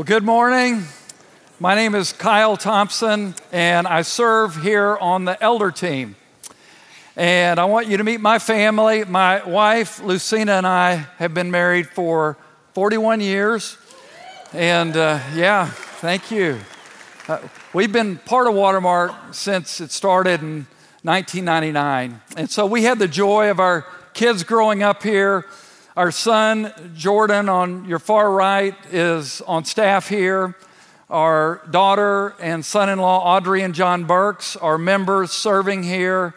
Well, good morning. My name is Kyle Thompson, and I serve here on the elder team. And I want you to meet my family. My wife, Lucina, and I have been married for 41 years. And uh, yeah, thank you. Uh, we've been part of Watermark since it started in 1999. And so we had the joy of our kids growing up here. Our son, Jordan, on your far right, is on staff here. Our daughter and son in law, Audrey and John Burks, are members serving here.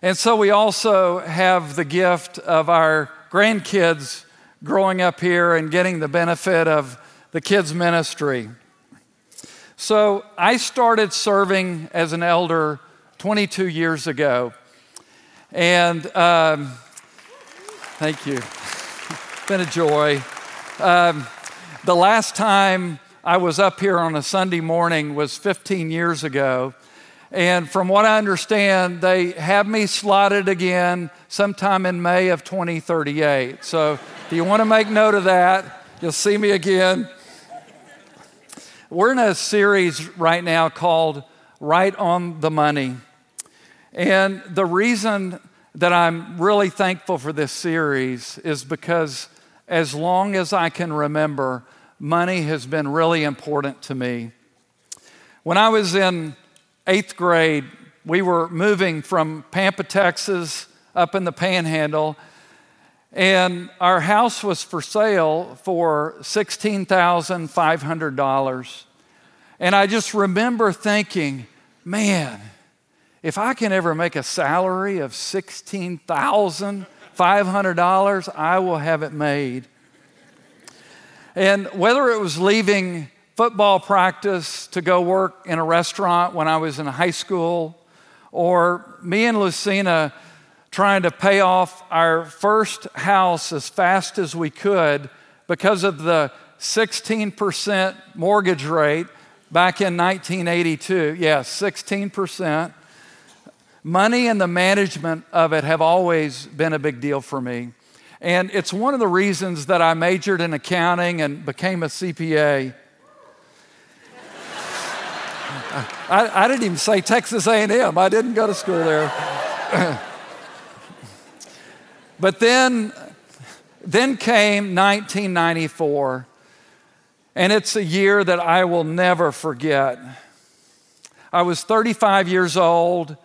And so we also have the gift of our grandkids growing up here and getting the benefit of the kids' ministry. So I started serving as an elder 22 years ago. And um, thank you. Been a joy. Um, the last time I was up here on a Sunday morning was 15 years ago. And from what I understand, they have me slotted again sometime in May of 2038. So if you want to make note of that, you'll see me again. We're in a series right now called Right on the Money. And the reason that I'm really thankful for this series is because as long as I can remember, money has been really important to me. When I was in eighth grade, we were moving from Pampa, Texas, up in the panhandle, and our house was for sale for $16,500. And I just remember thinking, man, if I can ever make a salary of $16,500, I will have it made. And whether it was leaving football practice to go work in a restaurant when I was in high school, or me and Lucina trying to pay off our first house as fast as we could because of the 16% mortgage rate back in 1982. Yes, 16%. Money and the management of it have always been a big deal for me. And it's one of the reasons that I majored in accounting and became a CPA. I, I, didn't even say Texas A&M. I didn't go to school there. but then, then came 1994, and it's a year that I will never forget. I was 35 years old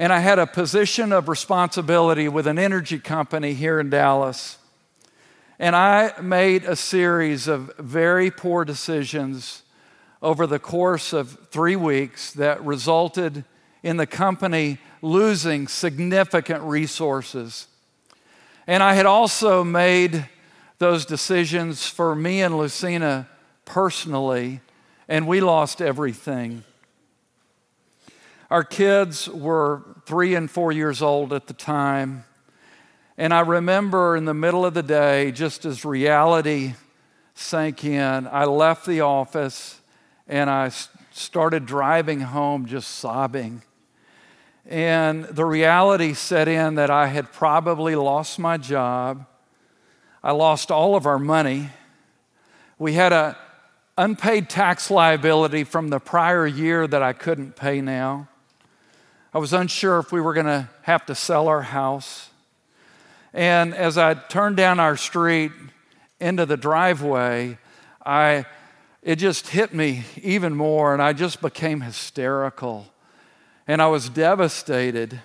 and I had a position of responsibility with an energy company here in Dallas. And I made a series of very poor decisions over the course of three weeks that resulted in the company losing significant resources. And I had also made those decisions for me and Lucina personally, and we lost everything. Our kids were three and four years old at the time. And I remember in the middle of the day, just as reality sank in, I left the office and I started driving home just sobbing. And the reality set in that I had probably lost my job. I lost all of our money. We had an unpaid tax liability from the prior year that I couldn't pay now. I was unsure if we were going to have to sell our house. And as I turned down our street into the driveway, I, it just hit me even more, and I just became hysterical. And I was devastated.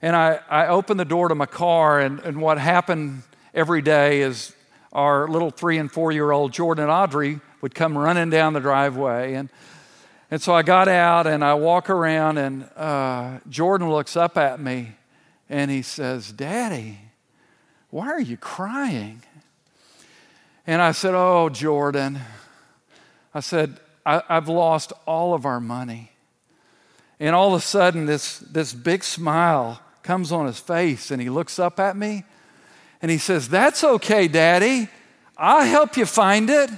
And I, I opened the door to my car, and, and what happened every day is our little three and four year old Jordan and Audrey would come running down the driveway. And and so I got out and I walk around, and uh, Jordan looks up at me and he says, Daddy, why are you crying? And I said, Oh, Jordan. I said, I, have lost all of our money. And all of a sudden, this, this big smile comes on his face, and he looks up at me and he says, That's okay, Daddy. I'll help you find it.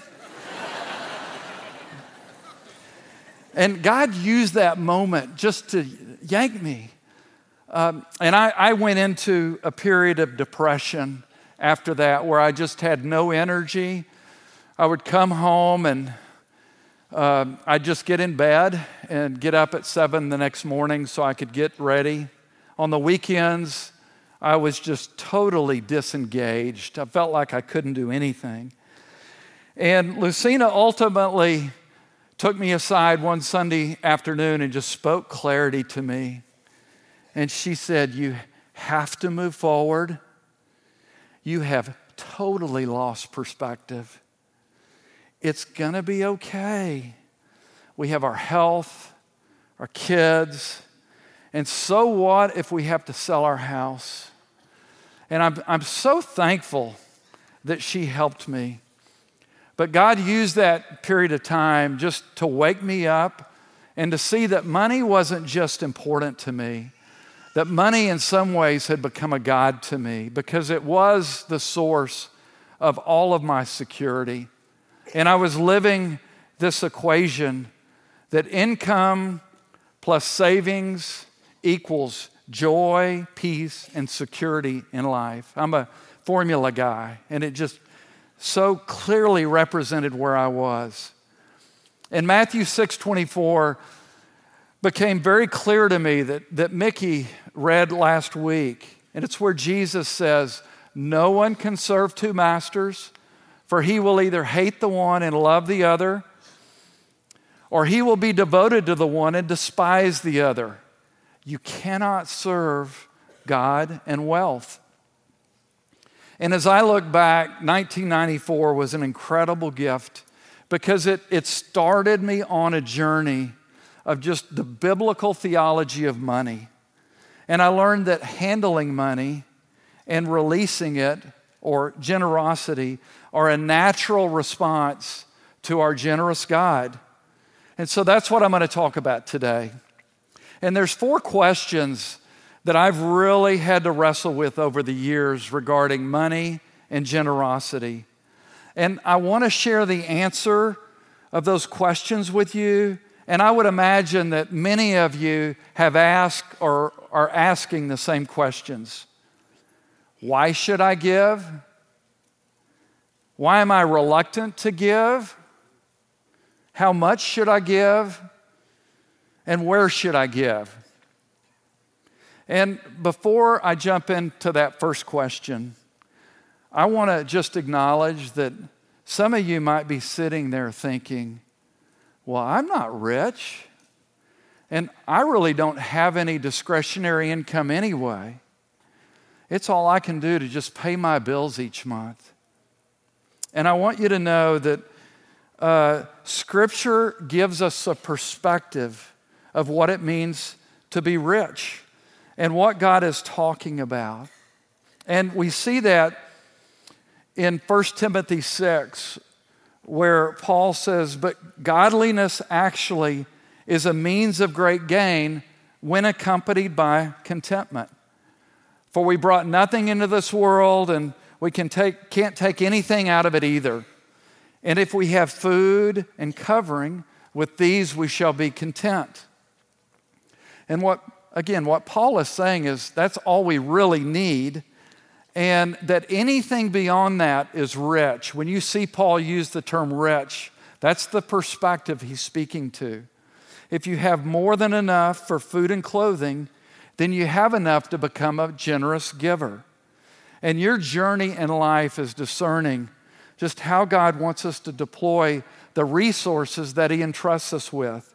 And God used that moment just to yank me. Um, and I, I went into a period of depression after that where I just had no energy. I would come home and uh, I'd just get in bed and get up at seven the next morning so I could get ready. On the weekends, I was just totally disengaged. I felt like I couldn't do anything. And Lucina ultimately took me aside one Sunday afternoon and just spoke clarity to me. And she said, You have to move forward. You have totally lost perspective. It's going to be okay. We have our health, our kids, and so what if we have to sell our house? And I'm, I'm so thankful that she helped me. But God used that period of time just to wake me up and to see that money wasn't just important to me, that money in some ways had become a God to me because it was the source of all of my security. And I was living this equation that income plus savings equals joy, peace, and security in life. I'm a formula guy, and it just so clearly represented where I was. And Matthew 6 24 became very clear to me that, that Mickey read last week. And it's where Jesus says, No one can serve two masters, for he will either hate the one and love the other, or he will be devoted to the one and despise the other. You cannot serve God and wealth. And as I look back, 1994 was an incredible gift because it, it started me on a journey of just the biblical theology of money. And I learned that handling money and releasing it, or generosity, are a natural response to our generous God. And so that's what I'm going to talk about today. And there's four questions that I've really had to wrestle with over the years regarding money and generosity. And I want to share the answer of those questions with you. And I would imagine that many of you have asked or are asking the same questions Why should I give? Why am I reluctant to give? How much should I give? And where should I give? And before I jump into that first question, I want to just acknowledge that some of you might be sitting there thinking, well, I'm not rich, and I really don't have any discretionary income anyway. It's all I can do to just pay my bills each month. And I want you to know that uh, Scripture gives us a perspective of what it means to be rich and what God is talking about. And we see that in 1 Timothy 6, where Paul says, But godliness actually is a means of great gain when accompanied by contentment. For we brought nothing into this world, and we can take, can't take anything out of it either. And if we have food and covering, with these we shall be content. And what, again, what Paul is saying is that's all we really need, and that anything beyond that is rich. When you see Paul use the term rich, that's the perspective he's speaking to. If you have more than enough for food and clothing, then you have enough to become a generous giver. And your journey in life is discerning just how God wants us to deploy the resources that He entrusts us with.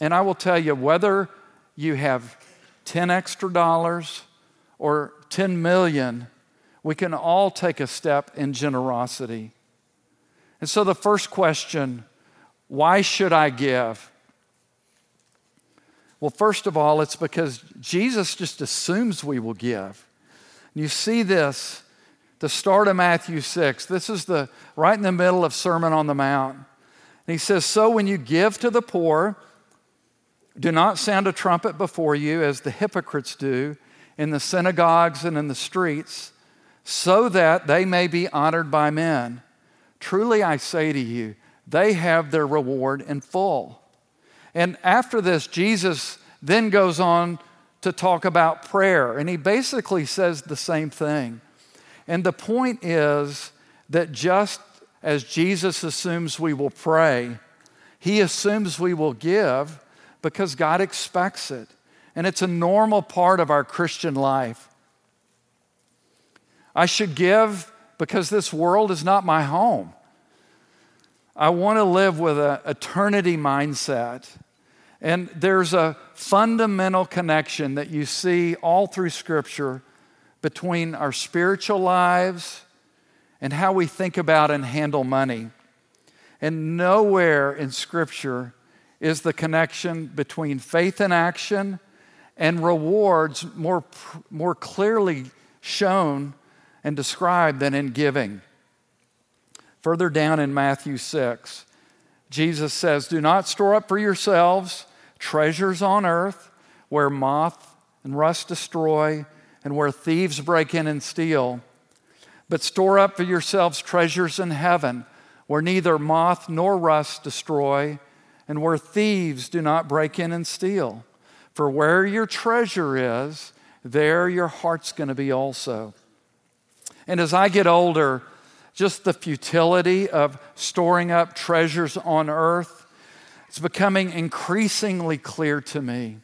And I will tell you whether you have 10 extra dollars or 10 million, we can all take a step in generosity. And so the first question why should I give? Well, first of all, it's because Jesus just assumes we will give. You see this, the start of Matthew 6. This is the right in the middle of Sermon on the Mount. And he says, So when you give to the poor, do not sound a trumpet before you as the hypocrites do in the synagogues and in the streets, so that they may be honored by men. Truly I say to you, they have their reward in full. And after this, Jesus then goes on to talk about prayer, and he basically says the same thing. And the point is that just as Jesus assumes we will pray. He assumes we will give because God expects it. And it's a normal part of our Christian life. I should give because this world is not my home. I want to live with an eternity mindset. And there's a fundamental connection that you see all through Scripture between our spiritual lives and how we think about and handle money. And nowhere in Scripture is the connection between faith and action and rewards more, more clearly shown and described than in giving. Further down in Matthew 6, Jesus says, Do not store up for yourselves treasures on earth where moth and rust destroy and where thieves break in and steal but store up for yourselves treasures in heaven, where neither moth nor rust destroy, and where thieves do not break in and steal. For where your treasure is, there your heart's going to be also. And as I get older, just the futility of storing up treasures on earth is becoming increasingly clear to me.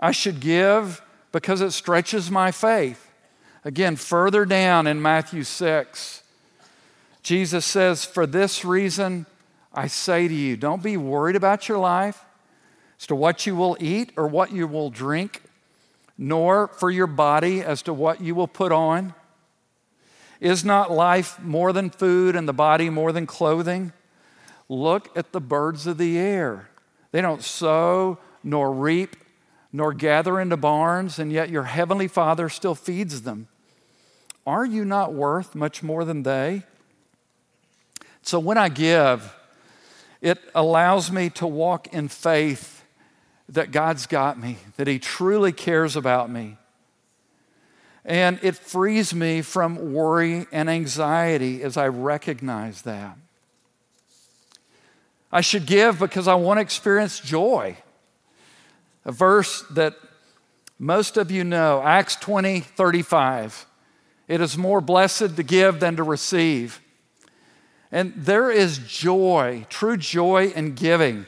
I should give because it stretches my faith. Again, further down in Matthew 6, Jesus says, For this reason, I say to you, don't be worried about your life as to what you will eat or what you will drink, nor for your body as to what you will put on. Is not life more than food and the body more than clothing? Look at the birds of the air. They don't sow nor reap nor gather into barns, and yet your heavenly Father still feeds them. Are you not worth much more than they? So when I give, it allows me to walk in faith that God's got me, that He truly cares about me. And it frees me from worry and anxiety as I recognize that. I should give because I want to experience joy. A verse that most of you know, Acts 20 35. It is more blessed to give than to receive. And there is joy, true joy in giving.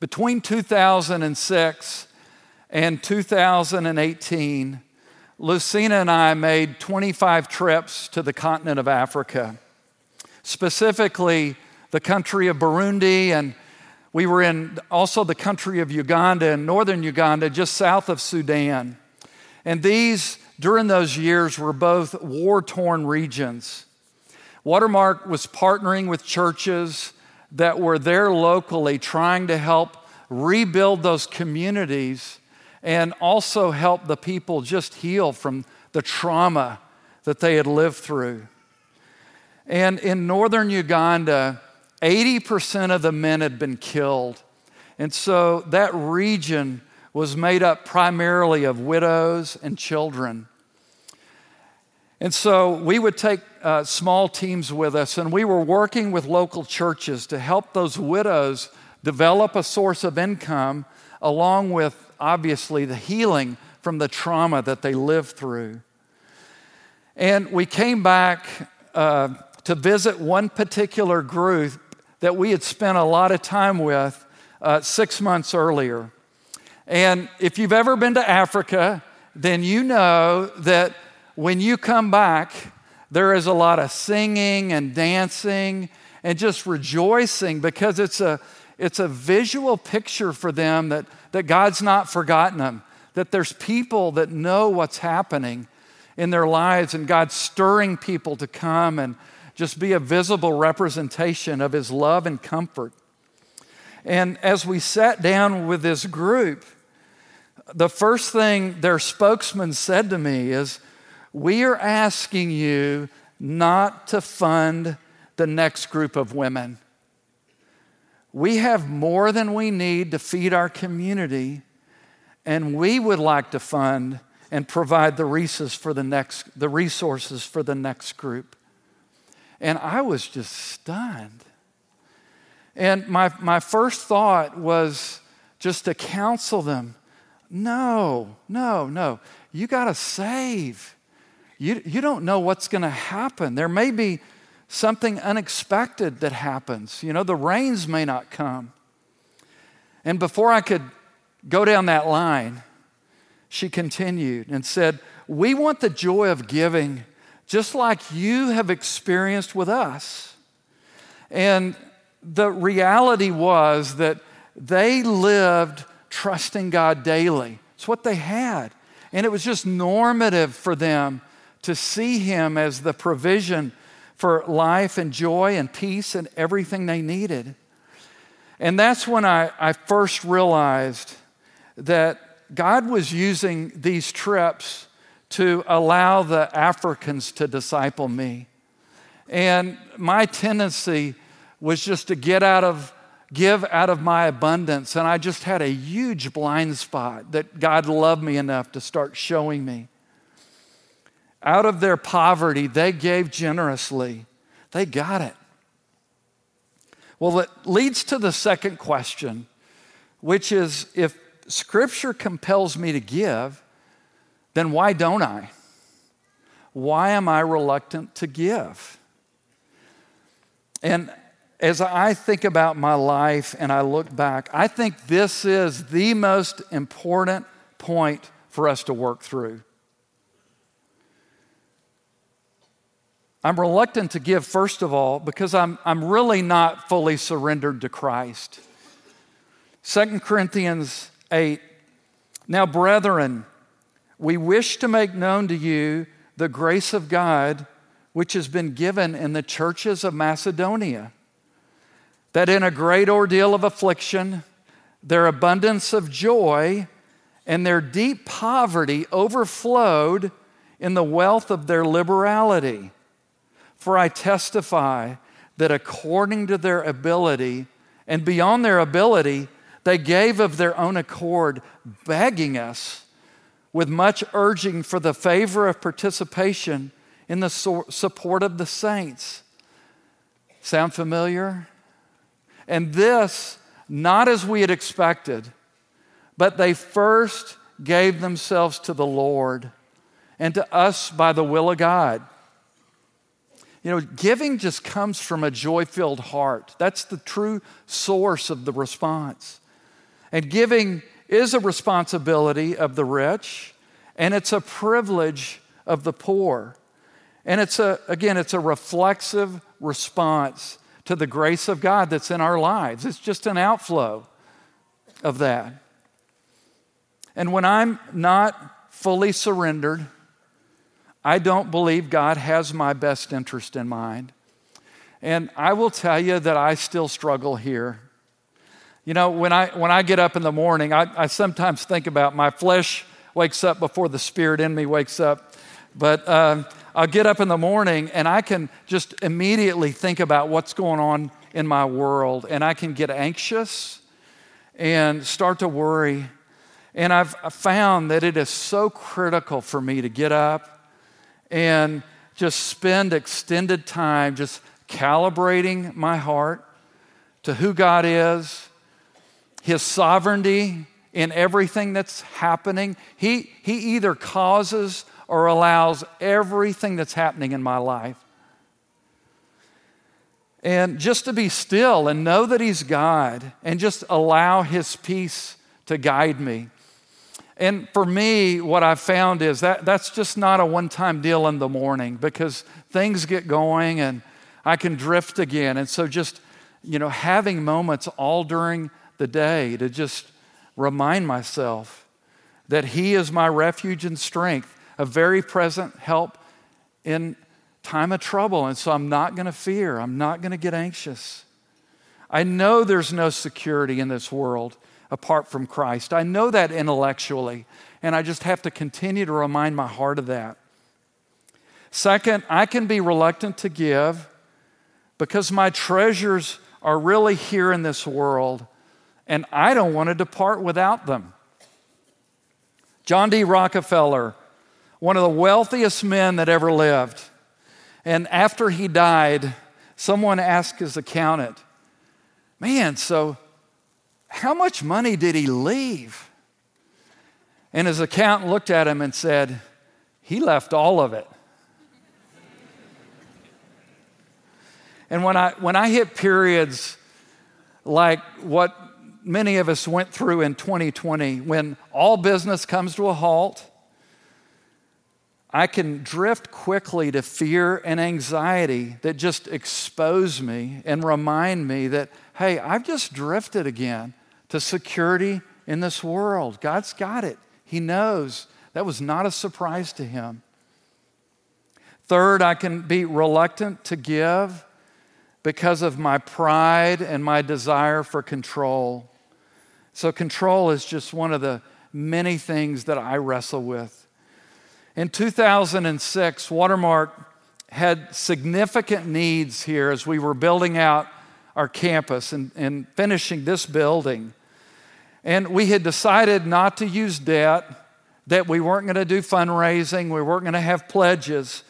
Between 2006 and 2018, Lucina and I made 25 trips to the continent of Africa, specifically the country of Burundi, and we were in also the country of Uganda and northern Uganda, just south of Sudan. And these during those years were both war torn regions. Watermark was partnering with churches that were there locally trying to help rebuild those communities and also help the people just heal from the trauma that they had lived through. And in northern Uganda, 80% of the men had been killed. And so that region was made up primarily of widows and children. And so we would take uh, small teams with us, and we were working with local churches to help those widows develop a source of income, along with obviously the healing from the trauma that they lived through. And we came back uh, to visit one particular group that we had spent a lot of time with uh, six months earlier. And if you've ever been to Africa, then you know that when you come back, there is a lot of singing and dancing and just rejoicing because it's a, it's a visual picture for them that, that God's not forgotten them, that there's people that know what's happening in their lives, and God's stirring people to come and just be a visible representation of His love and comfort. And as we sat down with this group, the first thing their spokesman said to me is, We are asking you not to fund the next group of women. We have more than we need to feed our community, and we would like to fund and provide the resources for the next, the resources for the next group. And I was just stunned. And my, my first thought was just to counsel them no, no, no. You got to save. You, you don't know what's going to happen. There may be something unexpected that happens. You know, the rains may not come. And before I could go down that line, she continued and said, We want the joy of giving just like you have experienced with us. And the reality was that they lived trusting God daily. It's what they had. And it was just normative for them to see Him as the provision for life and joy and peace and everything they needed. And that's when I, I first realized that God was using these trips to allow the Africans to disciple me. And my tendency was just to get out of give out of my abundance and I just had a huge blind spot that God loved me enough to start showing me. Out of their poverty, they gave generously. They got it. Well, it leads to the second question, which is if Scripture compels me to give, then why don't I? Why am I reluctant to give? And as I think about my life and I look back, I think this is the most important point for us to work through. I'm reluctant to give, first of all, because I'm, I'm really not fully surrendered to Christ. 2 Corinthians 8 Now, brethren, we wish to make known to you the grace of God which has been given in the churches of Macedonia, that in a great ordeal of affliction, their abundance of joy and their deep poverty overflowed in the wealth of their liberality. For I testify that according to their ability and beyond their ability, they gave of their own accord, begging us with much urging for the favor of participation in the support of the saints. Sound familiar? And this, not as we had expected, but they first gave themselves to the Lord and to us by the will of God. You know, giving just comes from a joy filled heart. That's the true source of the response. And giving is a responsibility of the rich, and it's a privilege of the poor. And it's a, again, it's a reflexive response to the grace of God that's in our lives. It's just an outflow of that. And when I'm not fully surrendered, I don't believe God has my best interest in mind. And I will tell you that I still struggle here. You know, when I, when I get up in the morning, I, I sometimes think about my flesh wakes up before the spirit in me wakes up. But uh, I'll get up in the morning and I can just immediately think about what's going on in my world. And I can get anxious and start to worry. And I've found that it is so critical for me to get up and just spend extended time just calibrating my heart to who God is, His sovereignty in everything that's happening. He, he either causes or allows everything that's happening in my life. And just to be still and know that He's God and just allow His peace to guide me. And for me, what I've found is that that's just not a one time deal in the morning because things get going and I can drift again. And so, just, you know, having moments all during the day to just remind myself that He is my refuge and strength, a very present help in time of trouble. And so, I'm not going to fear, I'm not going to get anxious. I know there's no security in this world apart from Christ. I know that intellectually, and I just have to continue to remind my heart of that. Second, I can be reluctant to give because my treasures are really here in this world, and I don't want to depart without them. John D. Rockefeller, one of the wealthiest men that ever lived, and after he died, someone asked his accountant, Man, so how much money did he leave? And his accountant looked at him and said, He left all of it. and when I, when I hit periods like what many of us went through in 2020, when all business comes to a halt, I can drift quickly to fear and anxiety that just expose me and remind me that, hey, I've just drifted again to security in this world. God's got it, He knows. That was not a surprise to Him. Third, I can be reluctant to give because of my pride and my desire for control. So, control is just one of the many things that I wrestle with. In 2006, Watermark had significant needs here as we were building out our campus and, and finishing this building. And we had decided not to use debt, that we weren't going to do fundraising, we weren't going to have pledges,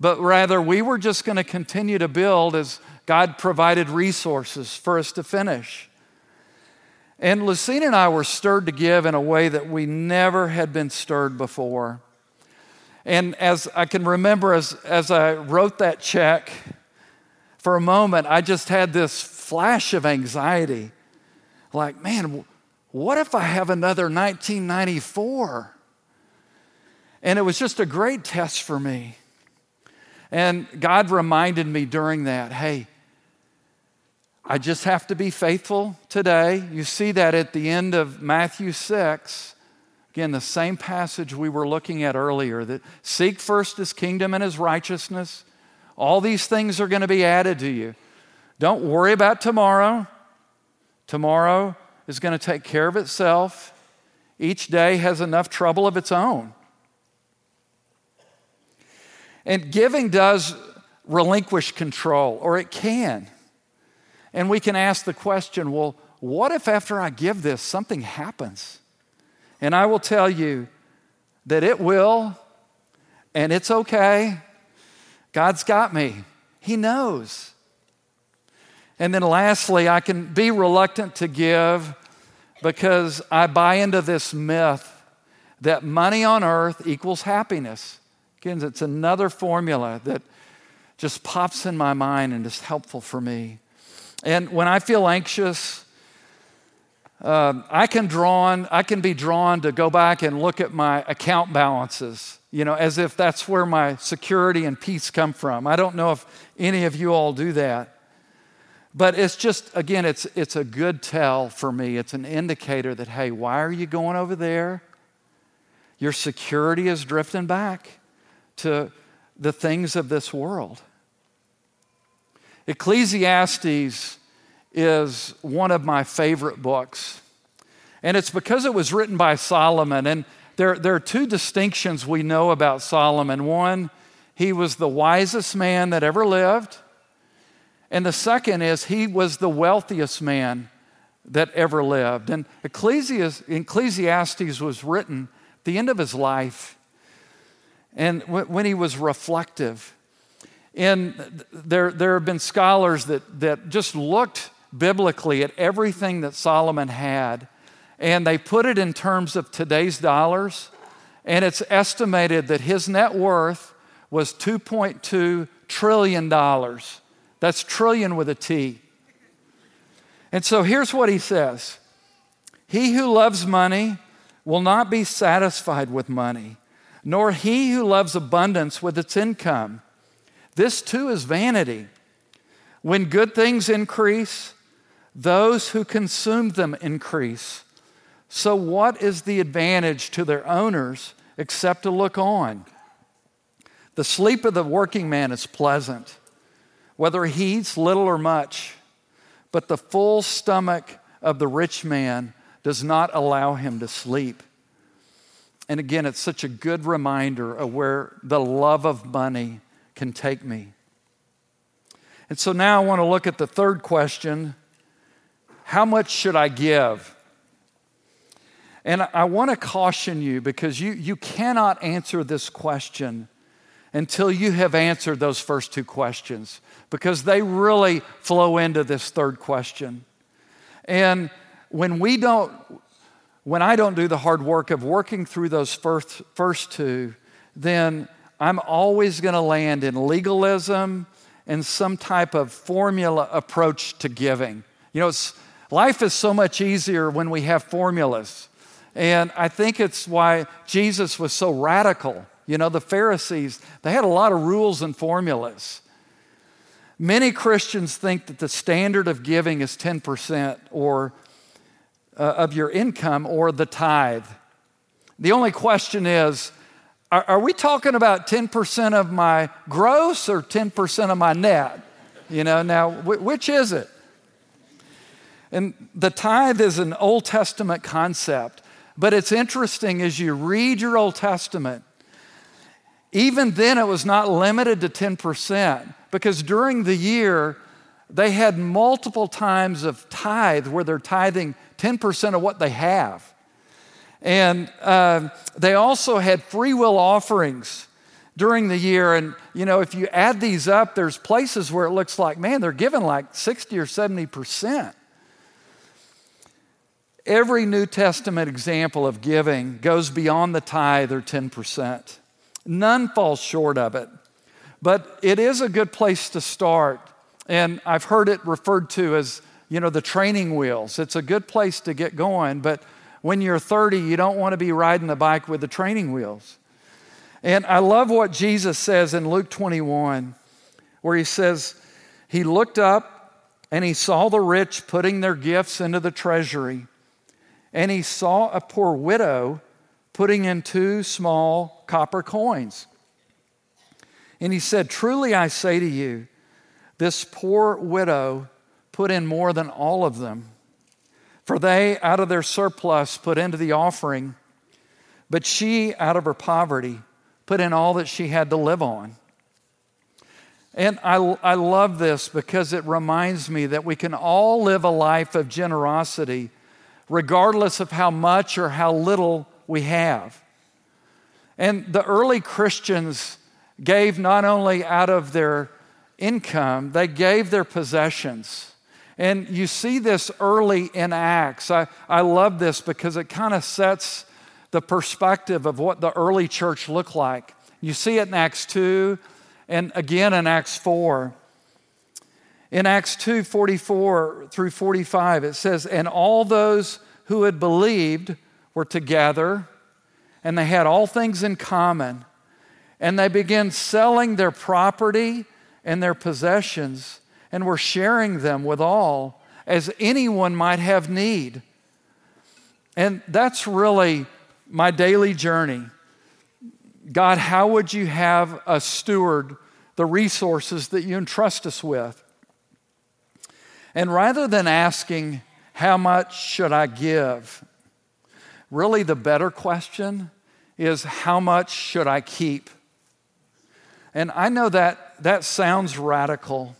but rather we were just going to continue to build as God provided resources for us to finish. And Lucina and I were stirred to give in a way that we never had been stirred before. And as I can remember, as, as I wrote that check, for a moment, I just had this flash of anxiety. Like, man, what if I have another 1994? And it was just a great test for me. And God reminded me during that hey, I just have to be faithful today. You see that at the end of Matthew 6. Again, the same passage we were looking at earlier that seek first his kingdom and his righteousness. All these things are going to be added to you. Don't worry about tomorrow. Tomorrow is going to take care of itself. Each day has enough trouble of its own. And giving does relinquish control, or it can. And we can ask the question well, what if after I give this, something happens? And I will tell you that it will, and it's okay. God's got me, He knows. And then lastly, I can be reluctant to give because I buy into this myth that money on earth equals happiness. Again, it's another formula that just pops in my mind and is helpful for me. And when I feel anxious, uh, I can drawn, I can be drawn to go back and look at my account balances, you know, as if that's where my security and peace come from. I don't know if any of you all do that. But it's just, again, it's, it's a good tell for me. It's an indicator that, hey, why are you going over there? Your security is drifting back to the things of this world. Ecclesiastes is one of my favorite books. And it's because it was written by Solomon. And there, there are two distinctions we know about Solomon. One, he was the wisest man that ever lived. And the second is, he was the wealthiest man that ever lived. And Ecclesiastes was written at the end of his life and when he was reflective. And there, there have been scholars that, that just looked biblically at everything that Solomon had, and they put it in terms of today's dollars. And it's estimated that his net worth was $2.2 trillion. That's trillion with a T. And so here's what he says He who loves money will not be satisfied with money, nor he who loves abundance with its income. This too is vanity. When good things increase, those who consume them increase. So, what is the advantage to their owners except to look on? The sleep of the working man is pleasant, whether he eats little or much, but the full stomach of the rich man does not allow him to sleep. And again, it's such a good reminder of where the love of money can take me. And so now I want to look at the third question how much should I give? And I want to caution you because you, you cannot answer this question until you have answered those first two questions because they really flow into this third question. And when we don't, when I don't do the hard work of working through those first, first two, then I'm always going to land in legalism and some type of formula approach to giving. You know, life is so much easier when we have formulas. And I think it's why Jesus was so radical. You know, the Pharisees, they had a lot of rules and formulas. Many Christians think that the standard of giving is 10% or uh, of your income or the tithe. The only question is are, are we talking about 10% of my gross or 10% of my net? You know, now, which is it? And the tithe is an Old Testament concept, but it's interesting as you read your Old Testament, even then it was not limited to 10% because during the year, they had multiple times of tithe where they're tithing 10% of what they have. And uh, they also had free will offerings during the year. And, you know, if you add these up, there's places where it looks like, man, they're giving like 60 or 70%. Every New Testament example of giving goes beyond the tithe or 10%. None falls short of it. But it is a good place to start. And I've heard it referred to as, you know, the training wheels. It's a good place to get going. But when you're 30, you don't want to be riding the bike with the training wheels. And I love what Jesus says in Luke 21, where he says, He looked up and he saw the rich putting their gifts into the treasury. And he saw a poor widow putting in two small copper coins. And he said, Truly I say to you, this poor widow put in more than all of them. For they, out of their surplus, put into the offering, but she, out of her poverty, put in all that she had to live on. And I, I love this because it reminds me that we can all live a life of generosity regardless of how much or how little we have. And the early Christians gave not only out of their income, they gave their possessions. And you see this early in Acts. I, I love this because it kind of sets the perspective of what the early church looked like. You see it in Acts 2 and again in Acts 4. In Acts 2 44 through 45, it says, And all those who had believed were together, and they had all things in common, and they began selling their property and their possessions and we're sharing them with all as anyone might have need. And that's really my daily journey. God, how would you have us steward the resources that you entrust us with? And rather than asking, how much should I give? Really, the better question is, how much should I keep? And I know that that sounds radical.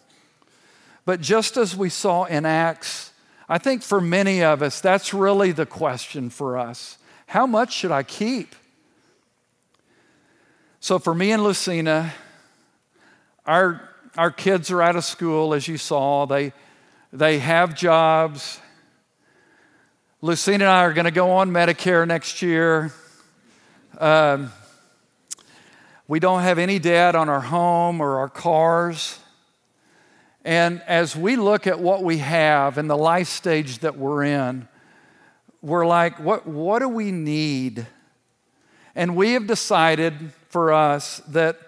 But just as we saw in Acts, I think for many of us, that's really the question for us. How much should I keep? So for me and Lucina, our, our kids are out of school, as you saw. They, they have jobs. Lucina and I are going to go on Medicare next year. Um, we don't have any debt on our home or our cars. And as we look at what we have and the life stage that we're in, we're like, what, what do we need? And we have decided for us that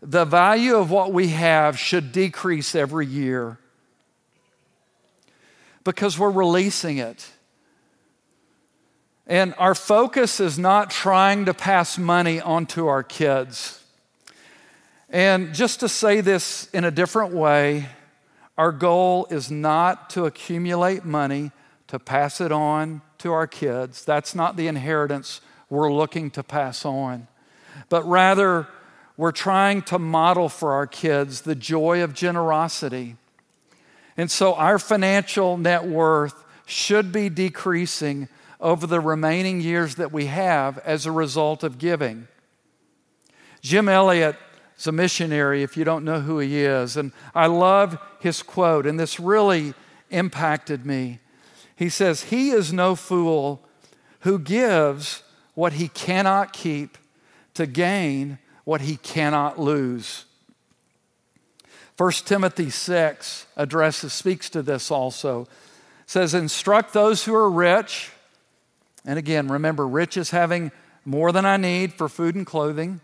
the value of what we have should decrease every year because we're releasing it. And our focus is not trying to pass money onto our kids. And just to say this in a different way, our goal is not to accumulate money to pass it on to our kids. That's not the inheritance we're looking to pass on. But rather, we're trying to model for our kids the joy of generosity. And so our financial net worth should be decreasing over the remaining years that we have as a result of giving. Jim Elliot is a missionary, if you don't know who he is. And I love his quote, and this really impacted me. He says, He is no fool who gives what he cannot keep to gain what he cannot lose. 1 Timothy 6 addresses, speaks to this also. It says, Instruct those who are rich. And again, remember, rich is having more than I need for food and clothing.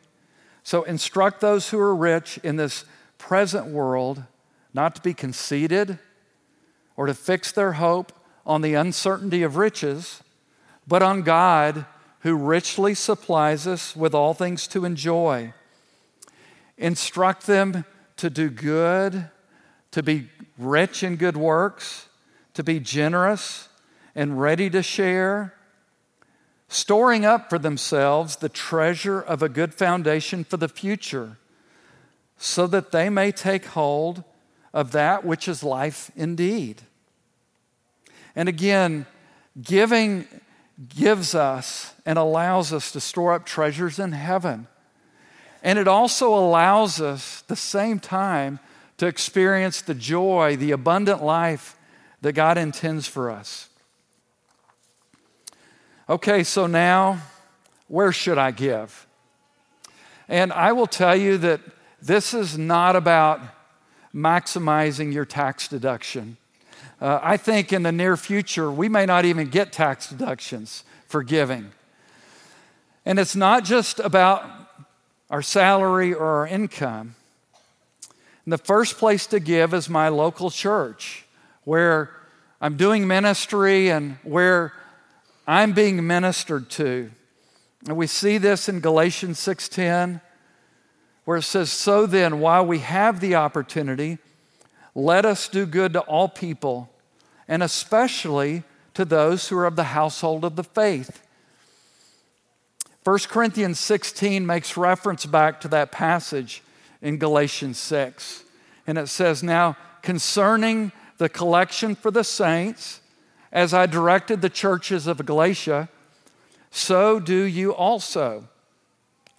So instruct those who are rich in this present world not to be conceited or to fix their hope on the uncertainty of riches, but on God who richly supplies us with all things to enjoy. Instruct them to do good, to be rich in good works, to be generous and ready to share, storing up for themselves the treasure of a good foundation for the future, so that they may take hold of that which is life indeed. And again, giving gives us and allows us to store up treasures in heaven. And it also allows us, at the same time, to experience the joy, the abundant life that God intends for us. Okay, so now, where should I give? And I will tell you that this is not about maximizing your tax deduction. Uh, I think in the near future, we may not even get tax deductions for giving. And it's not just about our salary or our income. And the first place to give is my local church, where I'm doing ministry and where I'm being ministered to. And we see this in Galatians 6:10 where it says so then while we have the opportunity let us do good to all people, and especially to those who are of the household of the faith. 1 Corinthians 16 makes reference back to that passage in Galatians 6. And it says, Now, concerning the collection for the saints, as I directed the churches of Galatia, so do you also.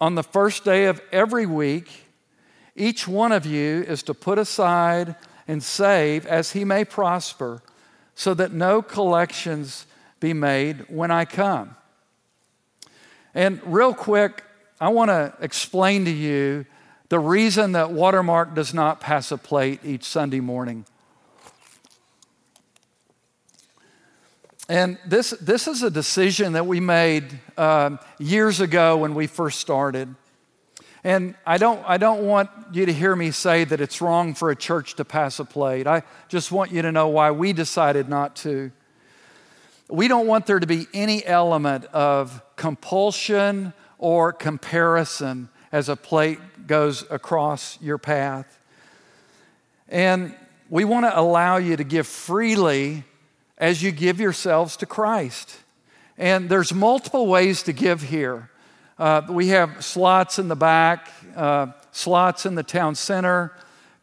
On the first day of every week, each one of you is to put aside and save as he may prosper, so that no collections be made when I come. And real quick, I want to explain to you the reason that Watermark does not pass a plate each Sunday morning. And this, this is a decision that we made uh, years ago when we first started. And I don't, I don't want you to hear me say that it's wrong for a church to pass a plate. I just want you to know why we decided not to. We don't want there to be any element of compulsion or comparison as a plate goes across your path. And we want to allow you to give freely as you give yourselves to Christ. And there's multiple ways to give here. Uh, we have slots in the back, uh, slots in the town center.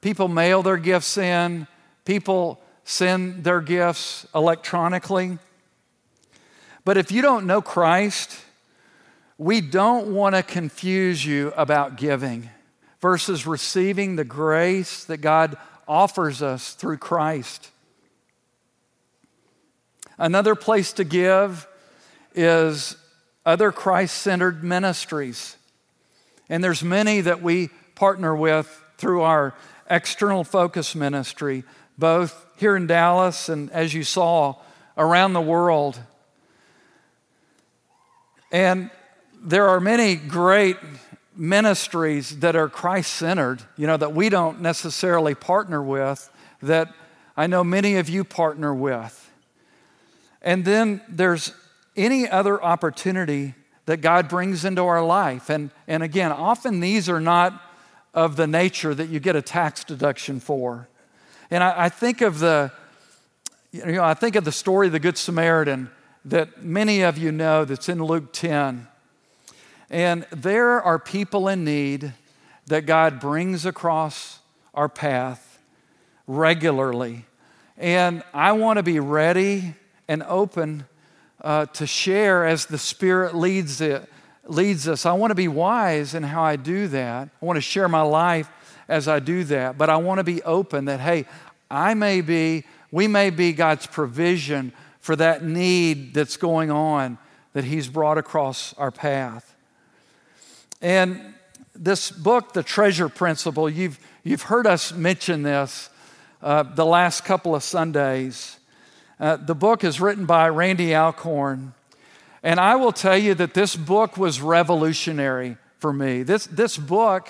People mail their gifts in, people send their gifts electronically. But if you don't know Christ, we don't want to confuse you about giving versus receiving the grace that God offers us through Christ. Another place to give is other Christ centered ministries. And there's many that we partner with through our external focus ministry, both here in Dallas and as you saw around the world. And there are many great ministries that are Christ centered, you know, that we don't necessarily partner with, that I know many of you partner with. And then there's any other opportunity that God brings into our life. And, and again, often these are not of the nature that you get a tax deduction for. And I, I think of the, you know, I think of the story of the Good Samaritan that many of you know that's in Luke 10. And there are people in need that God brings across our path regularly. And I want to be ready and open uh, to share as the Spirit leads it leads us. I want to be wise in how I do that. I want to share my life as I do that, but I want to be open that hey, I may be, we may be God's provision for that need that's going on that He's brought across our path. And this book, The Treasure Principle, you've You've heard us mention this uh, the last couple of Sundays. Uh, the book is written by Randy Alcorn. And I will tell you that this book was revolutionary for me. This, this book,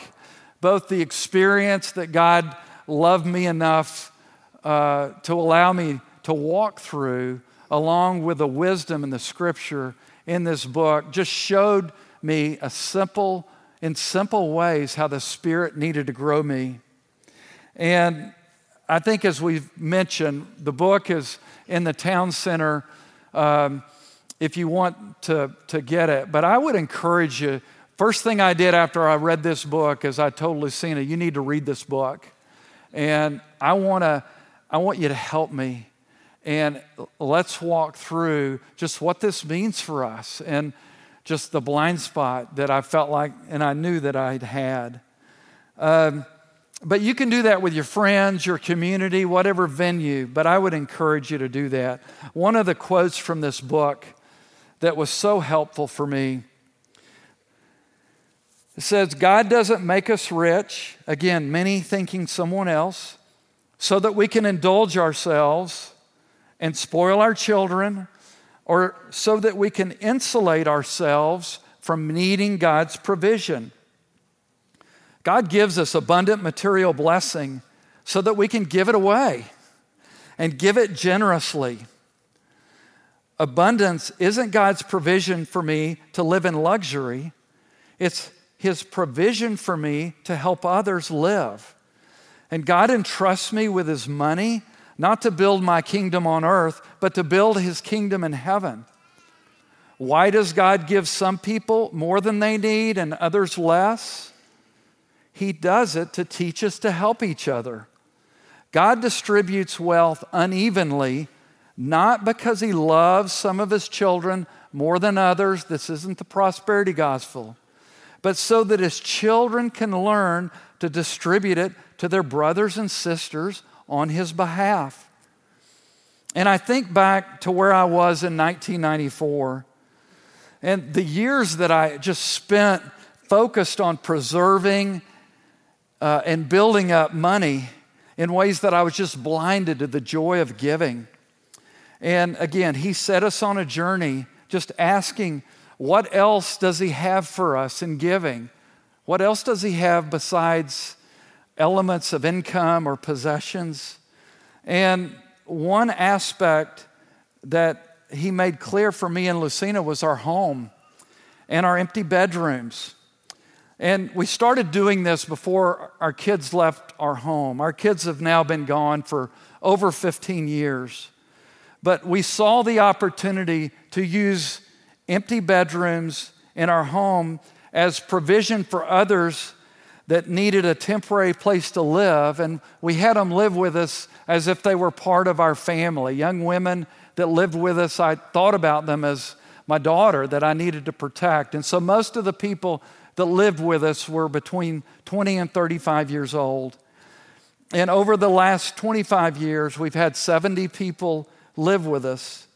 both the experience that God loved me enough uh, to allow me to walk through, along with the wisdom and the scripture in this book, just showed me a simple, in simple ways, how the Spirit needed to grow me. And I think, as we've mentioned, the book is in the town center. Um, if you want to, to get it. But I would encourage you. First thing I did after I read this book is I told Lucina, you need to read this book. And I, wanna, I want you to help me. And let's walk through just what this means for us and just the blind spot that I felt like and I knew that I'd had. Um, but you can do that with your friends, your community, whatever venue. But I would encourage you to do that. One of the quotes from this book that was so helpful for me. It says, God doesn't make us rich, again, many thinking someone else, so that we can indulge ourselves and spoil our children, or so that we can insulate ourselves from needing God's provision. God gives us abundant material blessing so that we can give it away and give it generously. Abundance isn't God's provision for me to live in luxury, it's His provision for me to help others live. And God entrusts me with His money not to build my kingdom on earth, but to build His kingdom in heaven. Why does God give some people more than they need and others less? He does it to teach us to help each other. God distributes wealth unevenly not because he loves some of his children more than others. This isn't the prosperity gospel. But so that his children can learn to distribute it to their brothers and sisters on his behalf. And I think back to where I was in 1994 and the years that I just spent focused on preserving uh, and building up money in ways that I was just blinded to the joy of giving. And again, he set us on a journey just asking, what else does he have for us in giving? What else does he have besides elements of income or possessions? And one aspect that he made clear for me and Lucina was our home and our empty bedrooms. And we started doing this before our kids left our home. Our kids have now been gone for over 15 years. But we saw the opportunity to use empty bedrooms in our home as provision for others that needed a temporary place to live. And we had them live with us as if they were part of our family. Young women that lived with us, I thought about them as my daughter that I needed to protect. And so most of the people that lived with us were between 20 and 35 years old. And over the last 25 years, we've had 70 people live with us.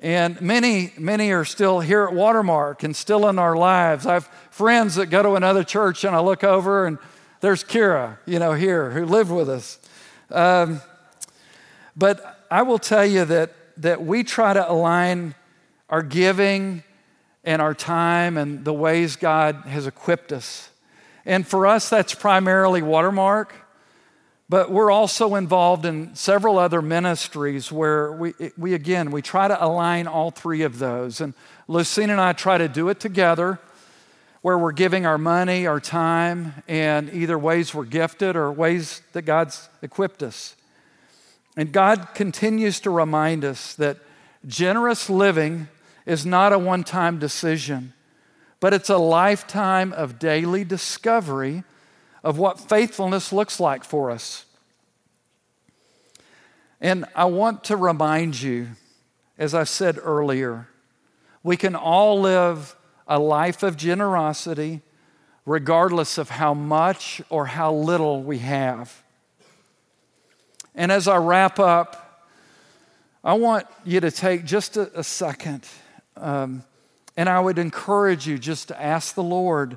And many, many are still here at Watermark and still in our lives. I have friends that go to another church, and I look over, and there's Kira, you know, here who lived with us. Um, but I will tell you that, that we try to align our giving and our time and the ways God has equipped us. And for us, that's primarily Watermark. But we're also involved in several other ministries where we, we again, we try to align all three of those. And Lucina and I try to do it together where we're giving our money, our time, and either ways we're gifted or ways that God's equipped us. And God continues to remind us that generous living is not a one time decision, but it's a lifetime of daily discovery of what faithfulness looks like for us. And I want to remind you, as I said earlier, we can all live a life of generosity regardless of how much or how little we have. And as I wrap up, I want you to take just a, a second, um, and I would encourage you just to ask the Lord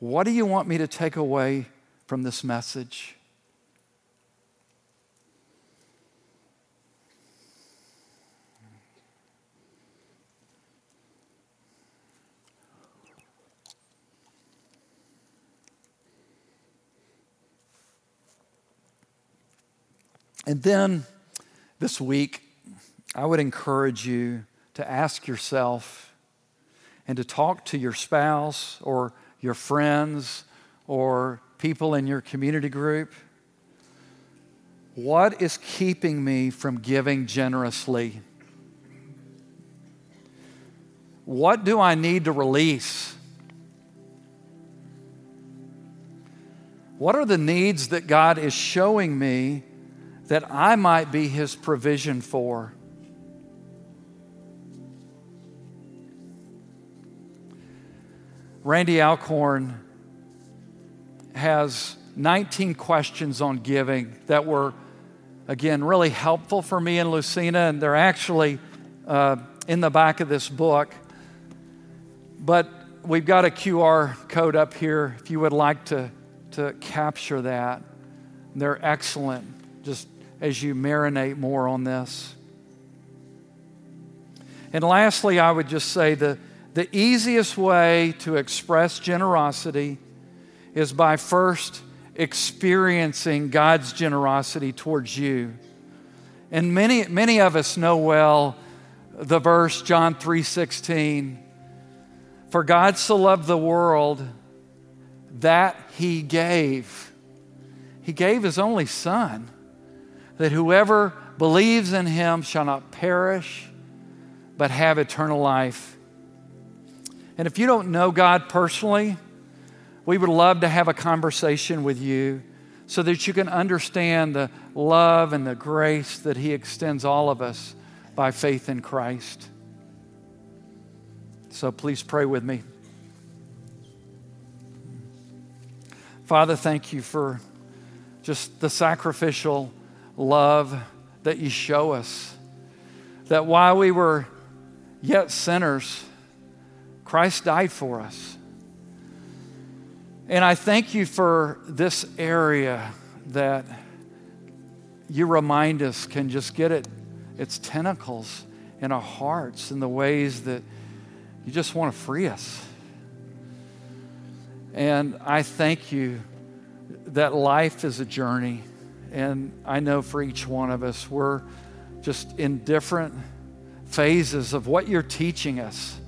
what do you want me to take away from this message? And then this week, I would encourage you to ask yourself and to talk to your spouse or your friends or people in your community group. What is keeping me from giving generously? What do I need to release? What are the needs that God is showing me that I might be his provision for. Randy Alcorn has 19 questions on giving that were, again, really helpful for me and Lucina, and they're actually uh, in the back of this book. But we've got a QR code up here if you would like to, to capture that. They're excellent. Just as you marinate more on this. And lastly, I would just say the, the easiest way to express generosity is by first experiencing God's generosity towards you. And many, many of us know well the verse John 3:16 For God so loved the world that he gave he gave his only son that whoever believes in him shall not perish, but have eternal life. And if you don't know God personally, we would love to have a conversation with you so that you can understand the love and the grace that He extends all of us by faith in Christ. So please pray with me. Father, thank you for just the sacrificial love that you show us. That while we were yet sinners, Christ died for us. And I thank you for this area that you remind us can just get it, its tentacles in our hearts in the ways that you just want to free us. And I thank you that life is a journey and I know for each one of us, we're just in different phases of what you're teaching us.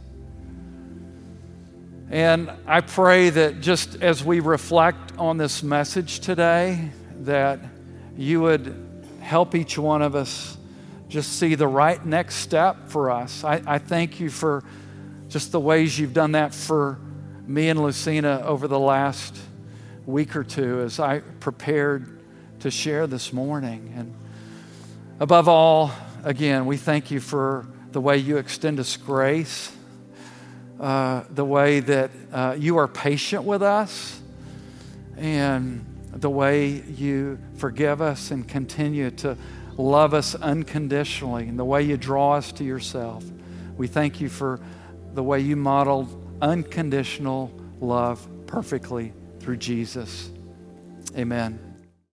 And I pray that just as we reflect on this message today, that you would help each one of us just see the right next step for us. I, I thank you for just the ways you've done that for me and Lucina over the last week or two as I prepared to share this morning. And above all, again, we thank you for the way you extend us grace, uh, the way that uh, you are patient with us, and the way you forgive us and continue to love us unconditionally, and the way you draw us to yourself. We thank you for the way you modeled unconditional love perfectly through Jesus. Amen.